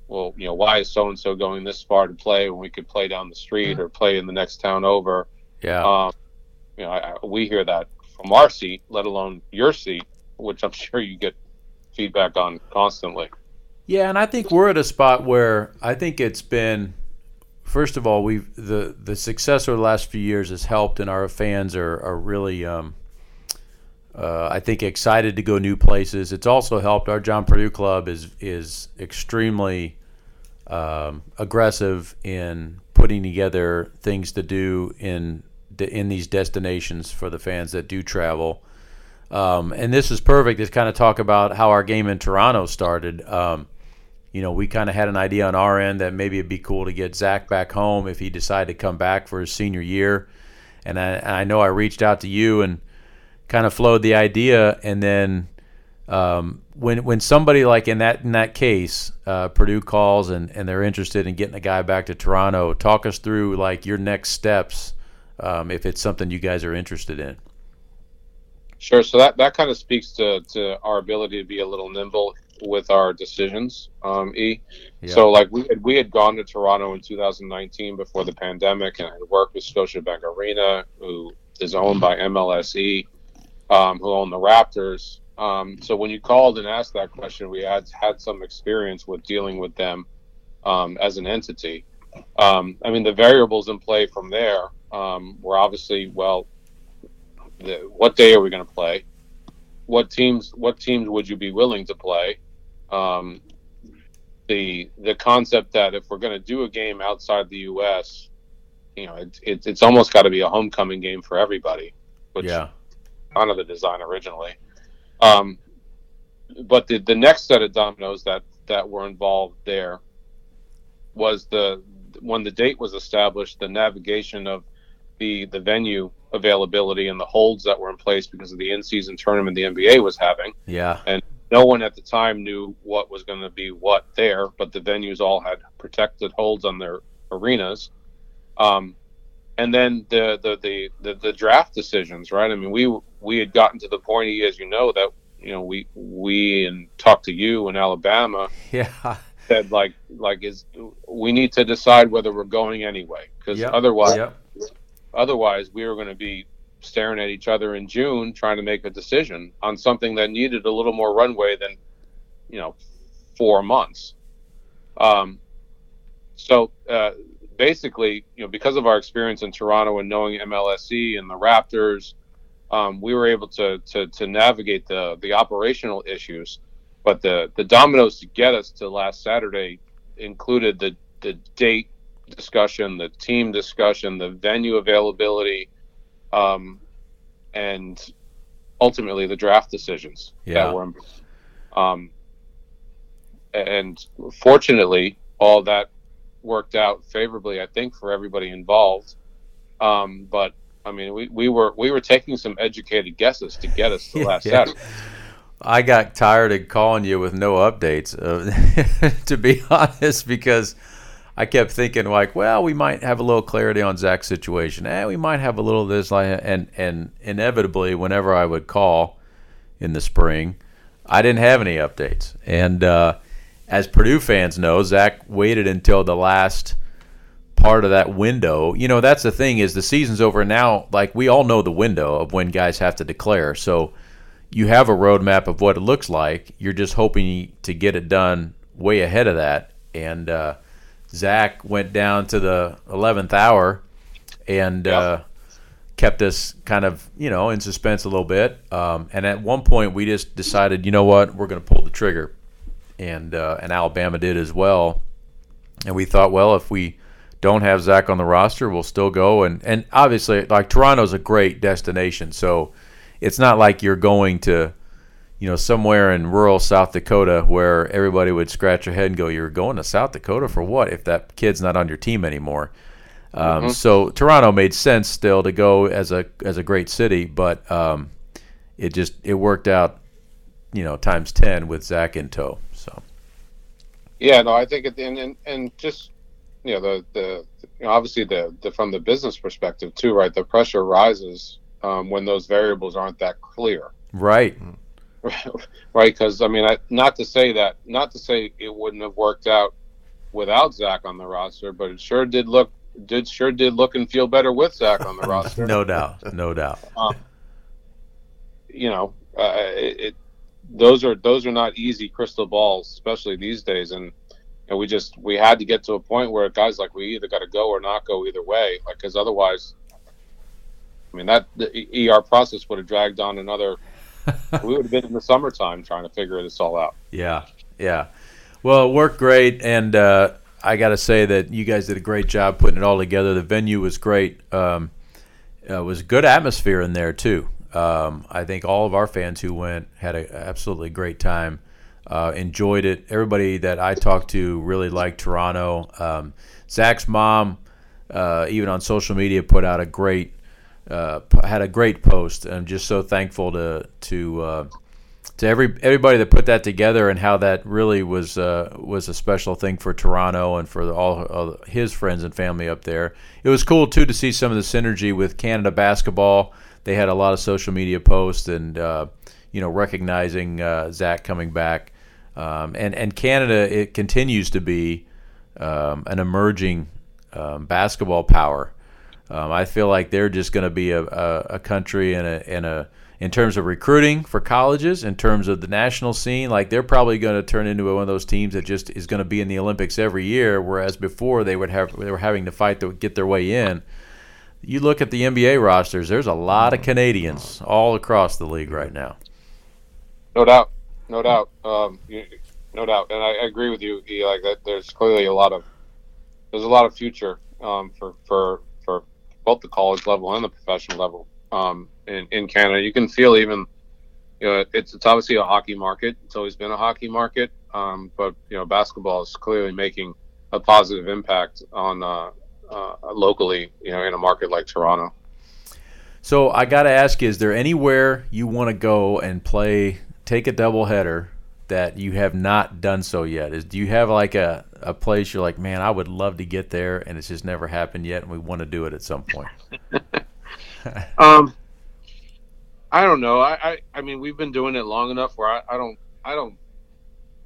Speaker 8: well, you know, why is so and so going this far to play when we could play down the street or play in the next town over?
Speaker 7: yeah.
Speaker 8: Um, you know, I, I, we hear that from our seat, let alone your seat, which I'm sure you get feedback on constantly.
Speaker 7: Yeah, and I think we're at a spot where I think it's been first of all, we've the the success over the last few years has helped, and our fans are are really, um, uh, I think, excited to go new places. It's also helped. Our John Purdue Club is is extremely um, aggressive in putting together things to do in in these destinations for the fans that do travel. Um, and this is perfect to kind of talk about how our game in Toronto started. Um, you know, we kind of had an idea on our end that maybe it'd be cool to get Zach back home if he decided to come back for his senior year. And I, I know I reached out to you and kind of flowed the idea, and then um, when when somebody like in that in that case, uh, Purdue calls and, and they're interested in getting a guy back to Toronto, talk us through like your next steps um, if it's something you guys are interested in.
Speaker 8: Sure. So that, that kind of speaks to, to our ability to be a little nimble with our decisions. Um, e.
Speaker 7: Yeah.
Speaker 8: So like we had, we had gone to Toronto in 2019 before the pandemic, and I worked with Scotiabank Arena, who is owned by MLSE, um, who own the Raptors. Um, so when you called and asked that question, we had had some experience with dealing with them um, as an entity. Um, I mean, the variables in play from there um, were obviously well the, what day are we going to play? What teams? What teams would you be willing to play? Um, the the concept that if we're going to do a game outside the U.S., you know, it, it, it's almost got to be a homecoming game for everybody, which
Speaker 7: Yeah.
Speaker 8: kind of the design originally. Um, but the the next set of dominoes that that were involved there was the when the date was established, the navigation of the the venue availability and the holds that were in place because of the in-season tournament the NBA was having.
Speaker 7: Yeah.
Speaker 8: And no one at the time knew what was going to be what there, but the venues all had protected holds on their arenas. Um, and then the, the the, the the draft decisions, right? I mean, we we had gotten to the point, as you know, that you know we we and talked to you in Alabama
Speaker 7: Yeah.
Speaker 8: said like like is we need to decide whether we're going anyway because
Speaker 7: Yep.
Speaker 8: otherwise
Speaker 7: Yep.
Speaker 8: Otherwise we were going to be staring at each other in June trying to make a decision on something that needed a little more runway than you know four months um, so uh, basically, you know, because of our experience in Toronto and knowing MLSE and the Raptors, um, we were able to, to to navigate the the operational issues. But the the dominoes to get us to last Saturday included the the date discussion, the team discussion, the venue availability, um, and ultimately the draft decisions
Speaker 7: Yeah.
Speaker 8: that were. Um, and fortunately, all that worked out favorably, I think, for everybody involved. Um, but I mean, we, we were we were taking some educated guesses to get us to last
Speaker 7: yeah.
Speaker 8: Saturday.
Speaker 7: I got tired of calling you with no updates, uh, to be honest, because I kept thinking like, well, we might have a little clarity on Zach's situation. Eh, we might have a little of this, like, and and inevitably, whenever I would call in the spring, I didn't have any updates. And uh, as Purdue fans know, Zach waited until the last part of that window. You know, that's the thing is the season's over now. Like we all know the window of when guys have to declare. So you have a roadmap of what it looks like. You're just hoping to get it done way ahead of that. And uh, Zach went down to the 11th hour and uh, kept us kind of, you know, in suspense a little bit. Um, and at one point, we just decided, you know what, we're going to pull the trigger. And, uh, and Alabama did as well. And we thought, well, if we don't have Zach on the roster, we'll still go. And, and obviously, like Toronto's a great destination. So it's not like you're going to, you know, somewhere in rural South Dakota where everybody would scratch their head and go, "You're going to South Dakota for what?" If that kid's not on your team anymore. Um, So Toronto made sense still to go as a as a great city, but um, it just it worked out, you know, times ten with Zach in tow. So
Speaker 8: Yeah, no, I think it, and, and and just you know the the you know, obviously the, the from the business perspective too, right? The pressure rises um, when those variables aren't that clear,
Speaker 7: right,
Speaker 8: right? Because I mean, I, not to say that, not to say it wouldn't have worked out without Zach on the roster, but it sure did look did sure did look and feel better with Zach on the roster.
Speaker 7: no doubt, no doubt.
Speaker 8: you know, uh, it, it those are those are not easy crystal balls, especially these days. And and we just we had to get to a point where guys like we either got to go or not go either way, like because otherwise, I mean that the ER process would have dragged on another. We would have been in the summertime trying to figure this all out.
Speaker 7: Yeah, yeah. Well, it worked great, and uh, I got to say that you guys did a great job putting it all together. The venue was great. Um, uh, it was good atmosphere in there too. Um, I think all of our fans who went had an absolutely great time. Uh, enjoyed it. Everybody that I talked to really liked Toronto. Um, Zach's mom, uh, even on social media, put out a great uh, had a great post. I'm just so thankful to to uh, to every everybody that put that together and how that really was uh, was a special thing for Toronto and for all, his friends and family up there. It was cool too to see some of the synergy with Canada basketball. They had a lot of social media posts and uh, you know recognizing uh, Zach coming back. Um, and and Canada it continues to be um, an emerging um, basketball power. Um, I feel like they're just going to be a, a, a country and a, and a in terms of recruiting for colleges, in terms of the national scene, like they're probably going to turn into one of those teams that just is going to be in the Olympics every year. Whereas before they would have they were having to fight to get their way in. You look at the NBA rosters; there's a lot of Canadians all across the league right now.
Speaker 8: No doubt, no doubt, um, no doubt, and I, I agree with you. E, Like that, there's clearly a lot of there's a lot of future um, for for both the college level and the professional level um, in in Canada. You can feel even you know it's it's obviously a hockey market. It's always been a hockey market, um, but you know basketball is clearly making a positive impact on uh, uh, locally. You know, in a market like Toronto.
Speaker 7: So I got to ask Is there anywhere you want to go and play, take a doubleheader that you have not done so yet? Is do you have like a, a place you're like, man, I would love to get there, and it's just never happened yet, and we want to do it at some point?
Speaker 8: Um, I don't know. I, I, I mean, we've been doing it long enough where I, I don't, I don't,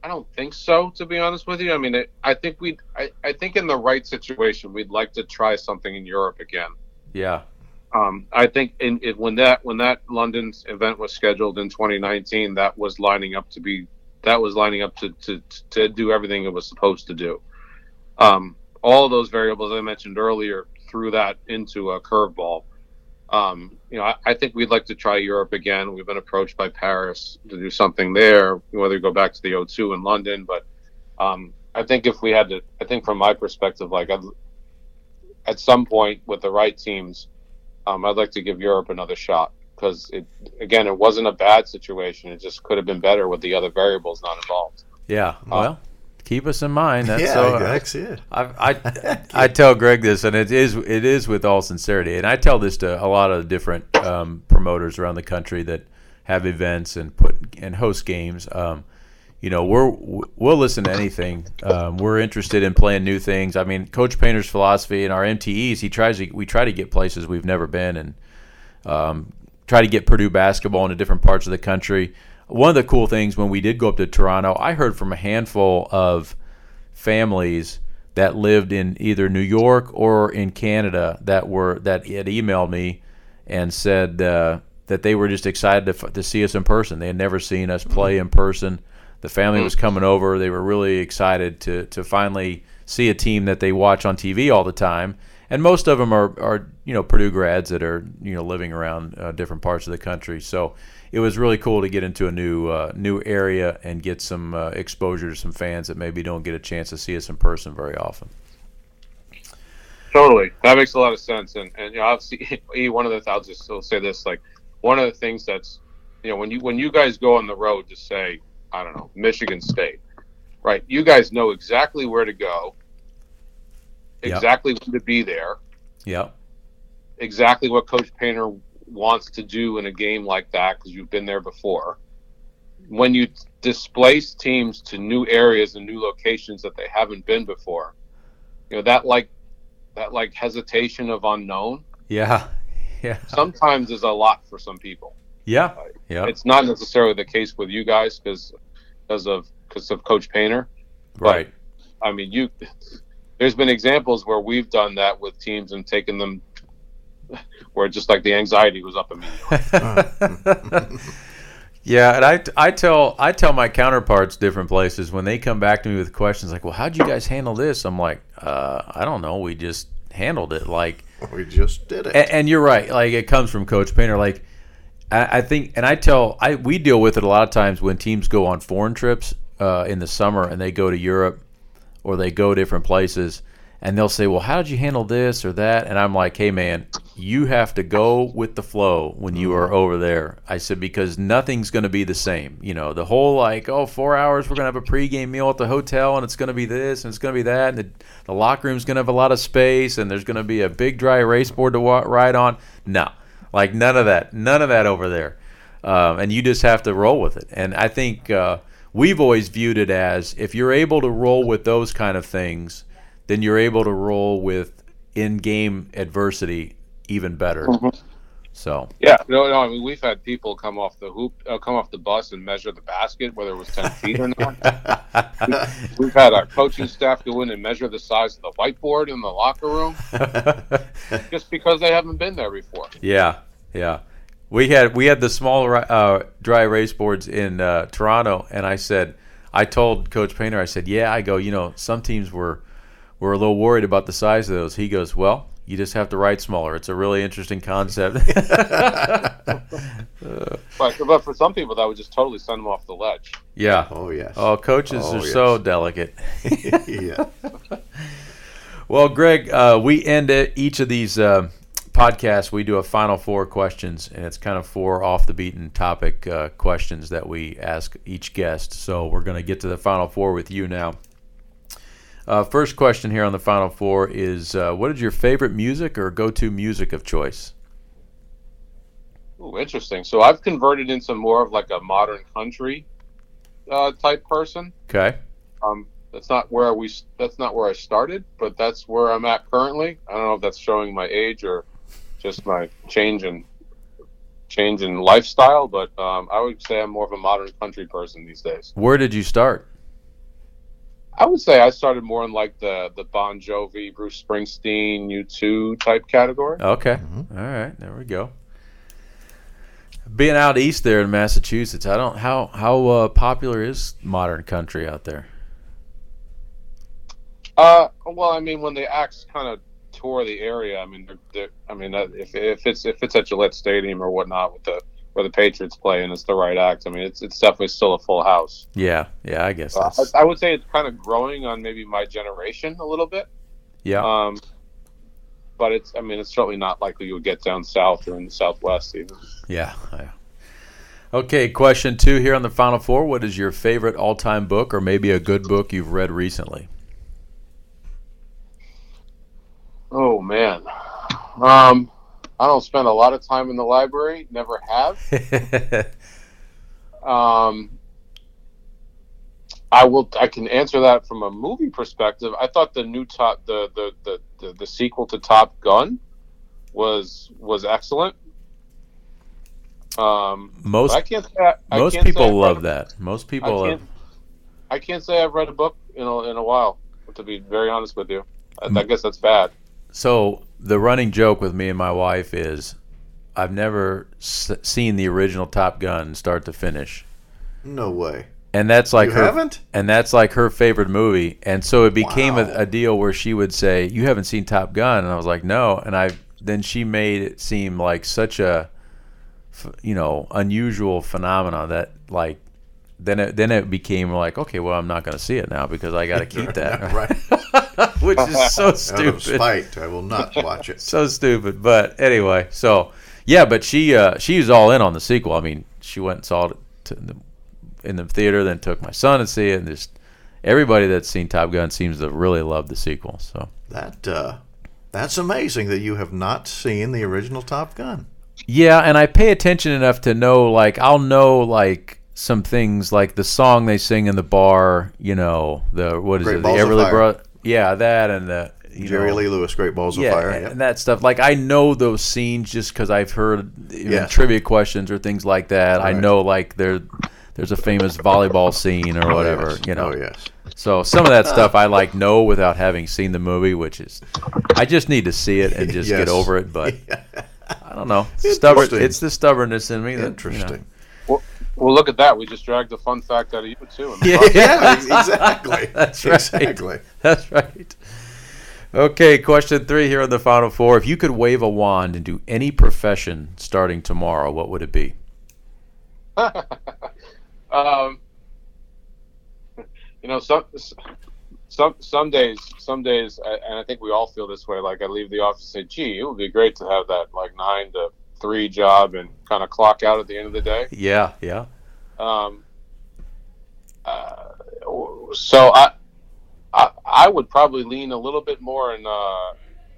Speaker 8: I don't think so. To be honest with you, I mean, it, I think we, I, I think in the right situation, we'd like to try something in Europe again.
Speaker 7: Yeah,
Speaker 8: Um, I think in it, when that when that London event was scheduled in 2019, that was lining up to be that was lining up to to, to do everything it was supposed to do. Um, all those variables I mentioned earlier threw that into a curveball. Um, you know, I, I, think we'd like to try Europe again. We've been approached by Paris to do something there, whether we go back to the O2 in London. But um, I think if we had to, I think from my perspective, like I'd, at some point with the right teams, um, I'd like to give Europe another shot because it, again, it wasn't a bad situation. It just could have been better with the other variables not involved.
Speaker 7: Yeah. Well. Uh, keep us in mind. That's
Speaker 6: yeah,
Speaker 7: so,
Speaker 6: that's it.
Speaker 7: I, I, I tell Greg this, and it is it is with all sincerity, and I tell this to a lot of different um, promoters around the country that have events and put and host games. Um, you know, we're we'll listen to anything. Um, we're interested in playing new things. I mean, Coach Painter's philosophy and our MTEs, he tries to we try to get places we've never been and um, try to get Purdue basketball into different parts of the country one of the cool things when we did go up to Toronto, I heard from a handful of families that lived in either New York or in Canada that were that had emailed me and said uh, that they were just excited to, to see us in person. They had never seen us play in person. The family was coming over. They were really excited to to finally see a team that they watch on TV all the time. And most of them are, are you know Purdue grads that are you know living around uh, different parts of the country. So it was really cool to get into a new uh, new area and get some uh, exposure to some fans that maybe don't get a chance to see us in person very often.
Speaker 8: Totally, that makes a lot of sense. And and you know, obviously, one of the I'll just still say this like one of the things that's you know when you when you guys go on the road to say I don't know Michigan State, right? You guys know exactly where to go, exactly yep. when to be there.
Speaker 7: Yep.
Speaker 8: Exactly what Coach Painter wants to do in a game like that because you've been there before. When you displace teams to new areas and new locations that they haven't been before, you know that like that like hesitation of unknown.
Speaker 7: Yeah, yeah.
Speaker 8: Sometimes is a lot for some people.
Speaker 7: Yeah, uh, yeah.
Speaker 8: It's not necessarily the case with you guys because because of because of Coach Painter.
Speaker 7: Right.
Speaker 8: But, I mean, you. There's been examples where we've done that with teams and taken them where just like the anxiety was up immediately.
Speaker 7: yeah, and I, I tell I tell my counterparts different places when they come back to me with questions like, "Well, how'd you guys handle this?" I'm like, uh, "I don't know. We just handled it like
Speaker 6: we just did it."
Speaker 7: And, and you're right. Like it comes from Coach Painter. Like I, I, think, and I tell I we deal with it a lot of times when teams go on foreign trips uh, in the summer and they go to Europe or they go different places and they'll say, "Well, how did you handle this or that?" And I'm like, "Hey, man, you have to go with the flow when you are over there." I said because nothing's going to be the same. You know, the whole like, "Oh, four hours, we're going to have a pregame meal at the hotel, and it's going to be this and it's going to be that, and the, the locker room's going to have a lot of space, and there's going to be a big dry erase board to wa- ride on." No, like none of that, none of that over there, um, and you just have to roll with it. And I think uh, we've always viewed it as if you're able to roll with those kind of things then you're able to roll with in-game adversity even better. Mm-hmm. So
Speaker 8: yeah, no, no. I mean, we've had people come off the hoop, uh, come off the bus, and measure the basket, whether it was ten feet or not. we've had our coaching staff go in and measure the size of the whiteboard in the locker room, just because they haven't been there before.
Speaker 7: Yeah, yeah. We had we had the small uh, dry erase boards in uh, Toronto, and I said, I told Coach Painter, I said, yeah, I go, you know, some teams were we're a little worried about the size of those. He goes, well, you just have to write smaller. It's a really interesting concept.
Speaker 8: but, but for some people, that would just totally send them off the ledge.
Speaker 7: Yeah.
Speaker 6: Oh yes.
Speaker 7: Oh, coaches oh, are yes. so delicate.
Speaker 6: yeah.
Speaker 7: well, Greg, uh, we end each of these uh, podcasts. We do a final four questions, and it's kind of four off the beaten topic uh, questions that we ask each guest. So we're going to get to the final four with you now. Uh, first question here on the Final Four is uh, What is your favorite music or go to music of choice?
Speaker 8: Ooh, interesting. So I've converted into more of like a modern country uh, type person.
Speaker 7: Okay.
Speaker 8: Um, that's not where we. That's not where I started, but that's where I'm at currently. I don't know if that's showing my age or just my change in change in lifestyle, but um, I would say I'm more of a modern country person these days.
Speaker 7: Where did you start?
Speaker 8: I would say I started more in like the the Bon Jovi, Bruce Springsteen, U2 type category.
Speaker 7: Okay, mm-hmm. All right, there we go. Being out east there in Massachusetts, I don't how how uh, popular is modern country out there.
Speaker 8: Uh, well, I mean, when the acts kind of tour the area, I mean, they're, they're, I mean, if, if it's if it's at Gillette Stadium or whatnot with the where the Patriots play and it's the right act, I mean, it's it's definitely still a full house.
Speaker 7: Yeah, yeah, I guess
Speaker 8: Uh, I, I would say it's kind of growing on maybe my generation a little bit.
Speaker 7: yeah.
Speaker 8: Um, but it's, I mean, it's certainly not likely you would get down south or in the southwest even.
Speaker 7: Yeah. yeah. Okay, question two here on the Final Four. What is your favorite all time book or maybe a good book you've read recently?
Speaker 8: Oh man, um, I don't spend a lot of time in the library. Never have. Um, I will. I can answer that from a movie perspective. I thought the new top, the the the, the, the sequel to Top Gun, was was excellent. Um,
Speaker 7: most
Speaker 8: I can't. I, I
Speaker 7: most
Speaker 8: can't say
Speaker 7: people love that. Most people
Speaker 8: I
Speaker 7: love.
Speaker 8: can't, I can't say I've read a book in a, in a while. To be very honest with you, I, I guess that's bad.
Speaker 7: So the running joke with me and my wife is, I've never s- seen the original Top Gun start to finish,
Speaker 6: No way.
Speaker 7: and that's like
Speaker 6: You
Speaker 7: her.
Speaker 6: haven't?
Speaker 7: And that's like her favorite movie, and so it became
Speaker 6: Wow.
Speaker 7: a, a deal where she would say, "You haven't seen Top Gun," and I was like, "No," and I then she made it seem like such a you know, unusual phenomena that like. Then it then it became like okay well I'm not going to see it now because I got to keep that
Speaker 6: Right.
Speaker 7: which is so
Speaker 6: Out of
Speaker 7: stupid
Speaker 6: spite, I will not watch it.
Speaker 7: so stupid. But anyway, so yeah, but she uh, she was all in on the sequel. I mean, she went and saw it to the, in the theater, then took my son to see it, and just everybody that's seen Top Gun seems to really love the sequel. So
Speaker 6: That uh, that's amazing that you have not seen the original Top Gun.
Speaker 7: yeah, and I pay attention enough to know like I'll know like some things like the song they sing in the bar. You know the what is
Speaker 6: Great
Speaker 7: it? The Everly. Yeah, that and the you
Speaker 6: Jerry
Speaker 7: know,
Speaker 6: Lee Lewis, Great Balls
Speaker 7: yeah,
Speaker 6: of Fire.
Speaker 7: and,
Speaker 6: yeah.
Speaker 7: and that stuff. Like I know those scenes just because I've heard trivia questions or things like that. I know like there, there's a famous volleyball scene or oh, whatever.
Speaker 6: Oh, yes.
Speaker 7: You know.
Speaker 6: Oh yes.
Speaker 7: So some of that stuff I like know without having seen the movie, which is I just need to see it and just
Speaker 6: Yes.
Speaker 7: get over it. But I don't know. It's stubborn. It's the stubbornness in me. That, you know.
Speaker 6: Interesting.
Speaker 8: Well, well, look at that. We just dragged a fun fact out of you too.
Speaker 7: Yeah.
Speaker 6: Yeah, exactly.
Speaker 7: That's right.
Speaker 6: Exactly.
Speaker 7: That's right. Okay, question three here on the final four. If you could wave a wand and do any profession starting tomorrow, what would it be?
Speaker 8: um, you know, some some some days, some days, and I think we all feel this way. Like I leave the office and say, "Gee, it would be great to have that like nine to three job and kind of clock out at the end of the day."
Speaker 7: Yeah, yeah.
Speaker 8: Um, uh, so I, I I would probably lean a little bit more in uh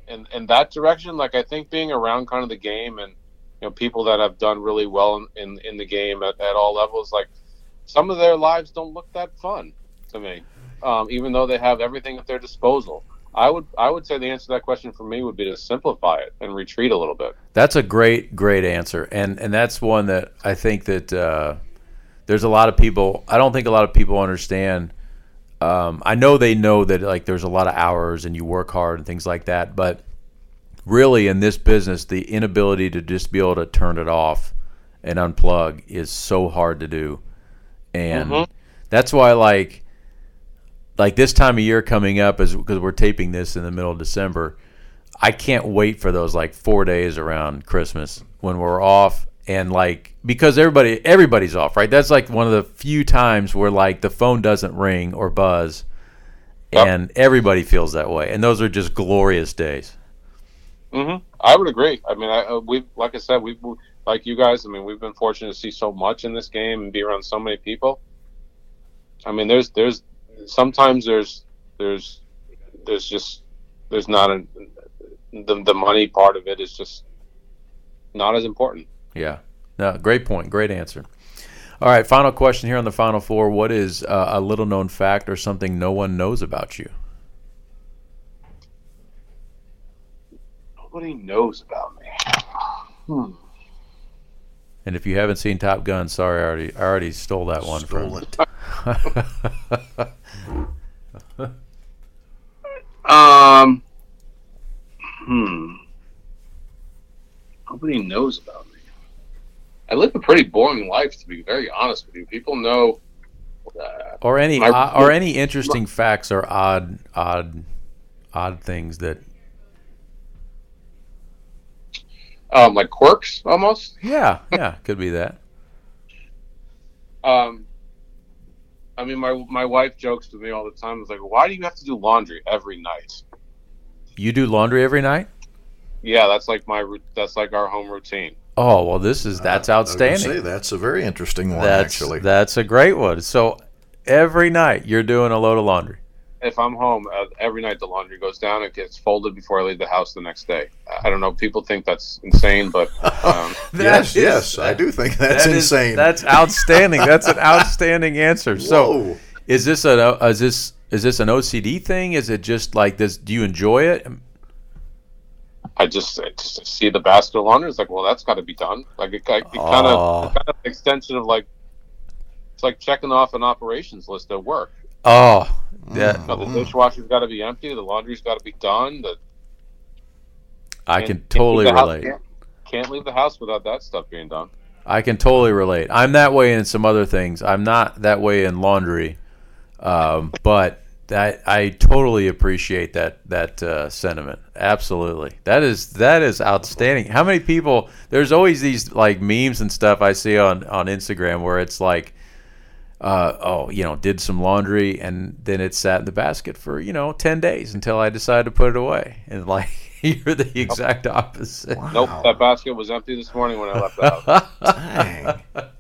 Speaker 8: in in that direction. Like I think being around kind of the game and you know people that have done really well in in, in the game at, at all levels, like some of their lives don't look that fun to me, um, even though they have everything at their disposal. I would I would say the answer to that question for me would be to simplify it and retreat a little bit.
Speaker 7: That's a great, great answer, and and that's one that I think that uh, there's a lot of people. I don't think a lot of people understand. Um, I know they know that like there's a lot of hours and you work hard and things like that, but really in this business, the inability to just be able to turn it off and unplug is so hard to do, and
Speaker 8: Mhm.
Speaker 7: that's why like like this time of year coming up is because we're taping this in the middle of December. I can't wait for those like four days around Christmas when we're off and like because everybody everybody's off, right? That's like one of the few times where like the phone doesn't ring or buzz, and everybody feels that way. And those are just glorious days.
Speaker 8: hmm I would agree. I mean, I, uh, we like I said, we like you guys. I mean, we've been fortunate to see so much in this game and be around so many people. I mean, there's there's sometimes there's there's there's just there's not a the the money part of it is just not as important.
Speaker 7: Yeah. No, great point. Great answer. All right, final question here on the final four. What is uh, a little known fact or something no one knows about you?
Speaker 8: Nobody knows about me. Hmm.
Speaker 7: And if you haven't seen Top Gun, sorry, I already I already stole that one
Speaker 6: Stole
Speaker 7: from.
Speaker 6: it.
Speaker 8: Um. Hmm. Nobody knows about me. I live a pretty boring life, to be very honest with you. People know
Speaker 7: or any
Speaker 8: My-
Speaker 7: uh, or any interesting facts or odd odd odd things that
Speaker 8: um, like quirks almost.
Speaker 7: yeah yeah could be that
Speaker 8: Um, I mean, my my wife jokes with me all the time. It's like, why do you have to do laundry every night?
Speaker 7: you do laundry every night
Speaker 8: Yeah, that's like my ru- that's like our home routine.
Speaker 7: oh well this is that's
Speaker 6: I was gonna
Speaker 7: outstanding
Speaker 6: Say, that's a very interesting one,
Speaker 7: that's
Speaker 6: actually.
Speaker 7: that's a great one so every night you're doing a load of laundry
Speaker 8: If I'm home, uh, every night the laundry goes down. It gets folded before I leave the house the next day. I don't know. People think that's insane, but um,
Speaker 6: yes,
Speaker 7: That is-
Speaker 6: yes, I do think that's
Speaker 7: that is-
Speaker 6: insane.
Speaker 7: that's outstanding that's an outstanding answer so
Speaker 6: Whoa.
Speaker 7: is this a is this is this an OCD thing is it just like this do you enjoy it
Speaker 8: I just, I just see the basket of laundry. It's like, well, that's got to be done. Like it, it kind
Speaker 7: Oh.
Speaker 8: of kind of extension of like it's like checking off an operations list at work.
Speaker 7: Oh yeah
Speaker 8: You know, the dishwasher's got to be empty. The laundry's got to be done. The,
Speaker 7: I
Speaker 8: can't-
Speaker 7: can
Speaker 8: can't
Speaker 7: totally
Speaker 8: house-
Speaker 7: relate
Speaker 8: Can't, can't leave the house without that stuff being done.
Speaker 7: I can totally relate. I'm that way in some other things. I'm not that way in laundry, um, but that I totally appreciate that that uh, sentiment. Absolutely, that is that is outstanding. How many people? There's always these like memes and stuff I see on on Instagram where it's like. Uh, oh, you know, did some laundry and then it sat in the basket for you know ten days until I decided to put it away. And like you're the exact opposite.
Speaker 8: Nope, that basket was empty this morning when I left the house.
Speaker 6: Dang.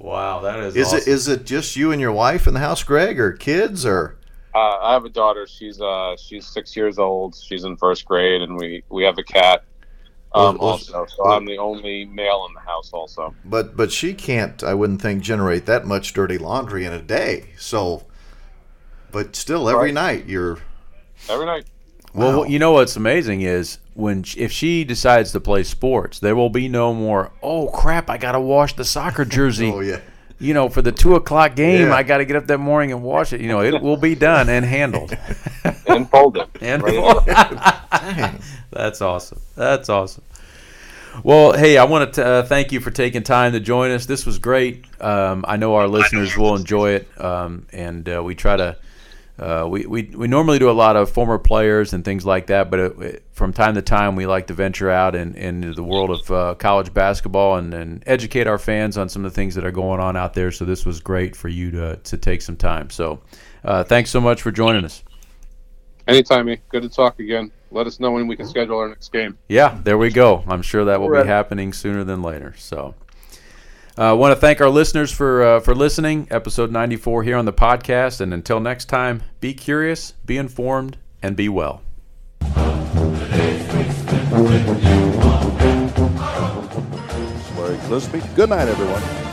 Speaker 7: Wow, that is
Speaker 6: Is
Speaker 7: awesome.
Speaker 6: it is it just you and your wife in the house, Greg, or kids, or
Speaker 8: uh, I have a daughter. She's uh, she's six years old. She's in first grade, and we we have a cat. Um,
Speaker 6: Well, well,
Speaker 8: also, so I'm the only male in the house. Also,
Speaker 6: but but she can't. I wouldn't think generate that much dirty laundry in a day. So, but still, every
Speaker 8: Right.
Speaker 6: night you're.
Speaker 8: every night.
Speaker 7: Well,
Speaker 6: Wow.
Speaker 7: you know what's amazing is when sh- if she decides to play sports, there will be no more. Oh crap! I gotta wash the soccer jersey.
Speaker 6: Oh yeah.
Speaker 7: You know, for the two o'clock game,
Speaker 6: Yeah.
Speaker 7: I got to get up that morning and wash it. You know, it will be done and handled.
Speaker 8: and folded.
Speaker 7: and
Speaker 8: Ready to go.
Speaker 7: That's awesome. That's awesome. Well, hey, I want to uh, thank you for taking time to join us. This was great. Um, I know our listeners will enjoy it, um, and uh, we try to. Uh, we, we, we normally do a lot of former players and things like that, but it, it- from time to time we like to venture out in, into the world of uh, college basketball and, and educate our fans on some of the things that are going on out there. So this was great for you to, to take some time. So uh, thanks so much for joining us.
Speaker 8: Anytime, me. Good to talk again. Let us know when we can schedule our next game.
Speaker 7: Yeah, there we go. I'm sure that will be
Speaker 8: Right.
Speaker 7: happening sooner than later. So, I uh, want to thank our listeners for uh, for listening. Episode 94 here on the podcast. And until next time, be curious, be informed, and be well.
Speaker 1: Larry Gillespie. Good night, everyone.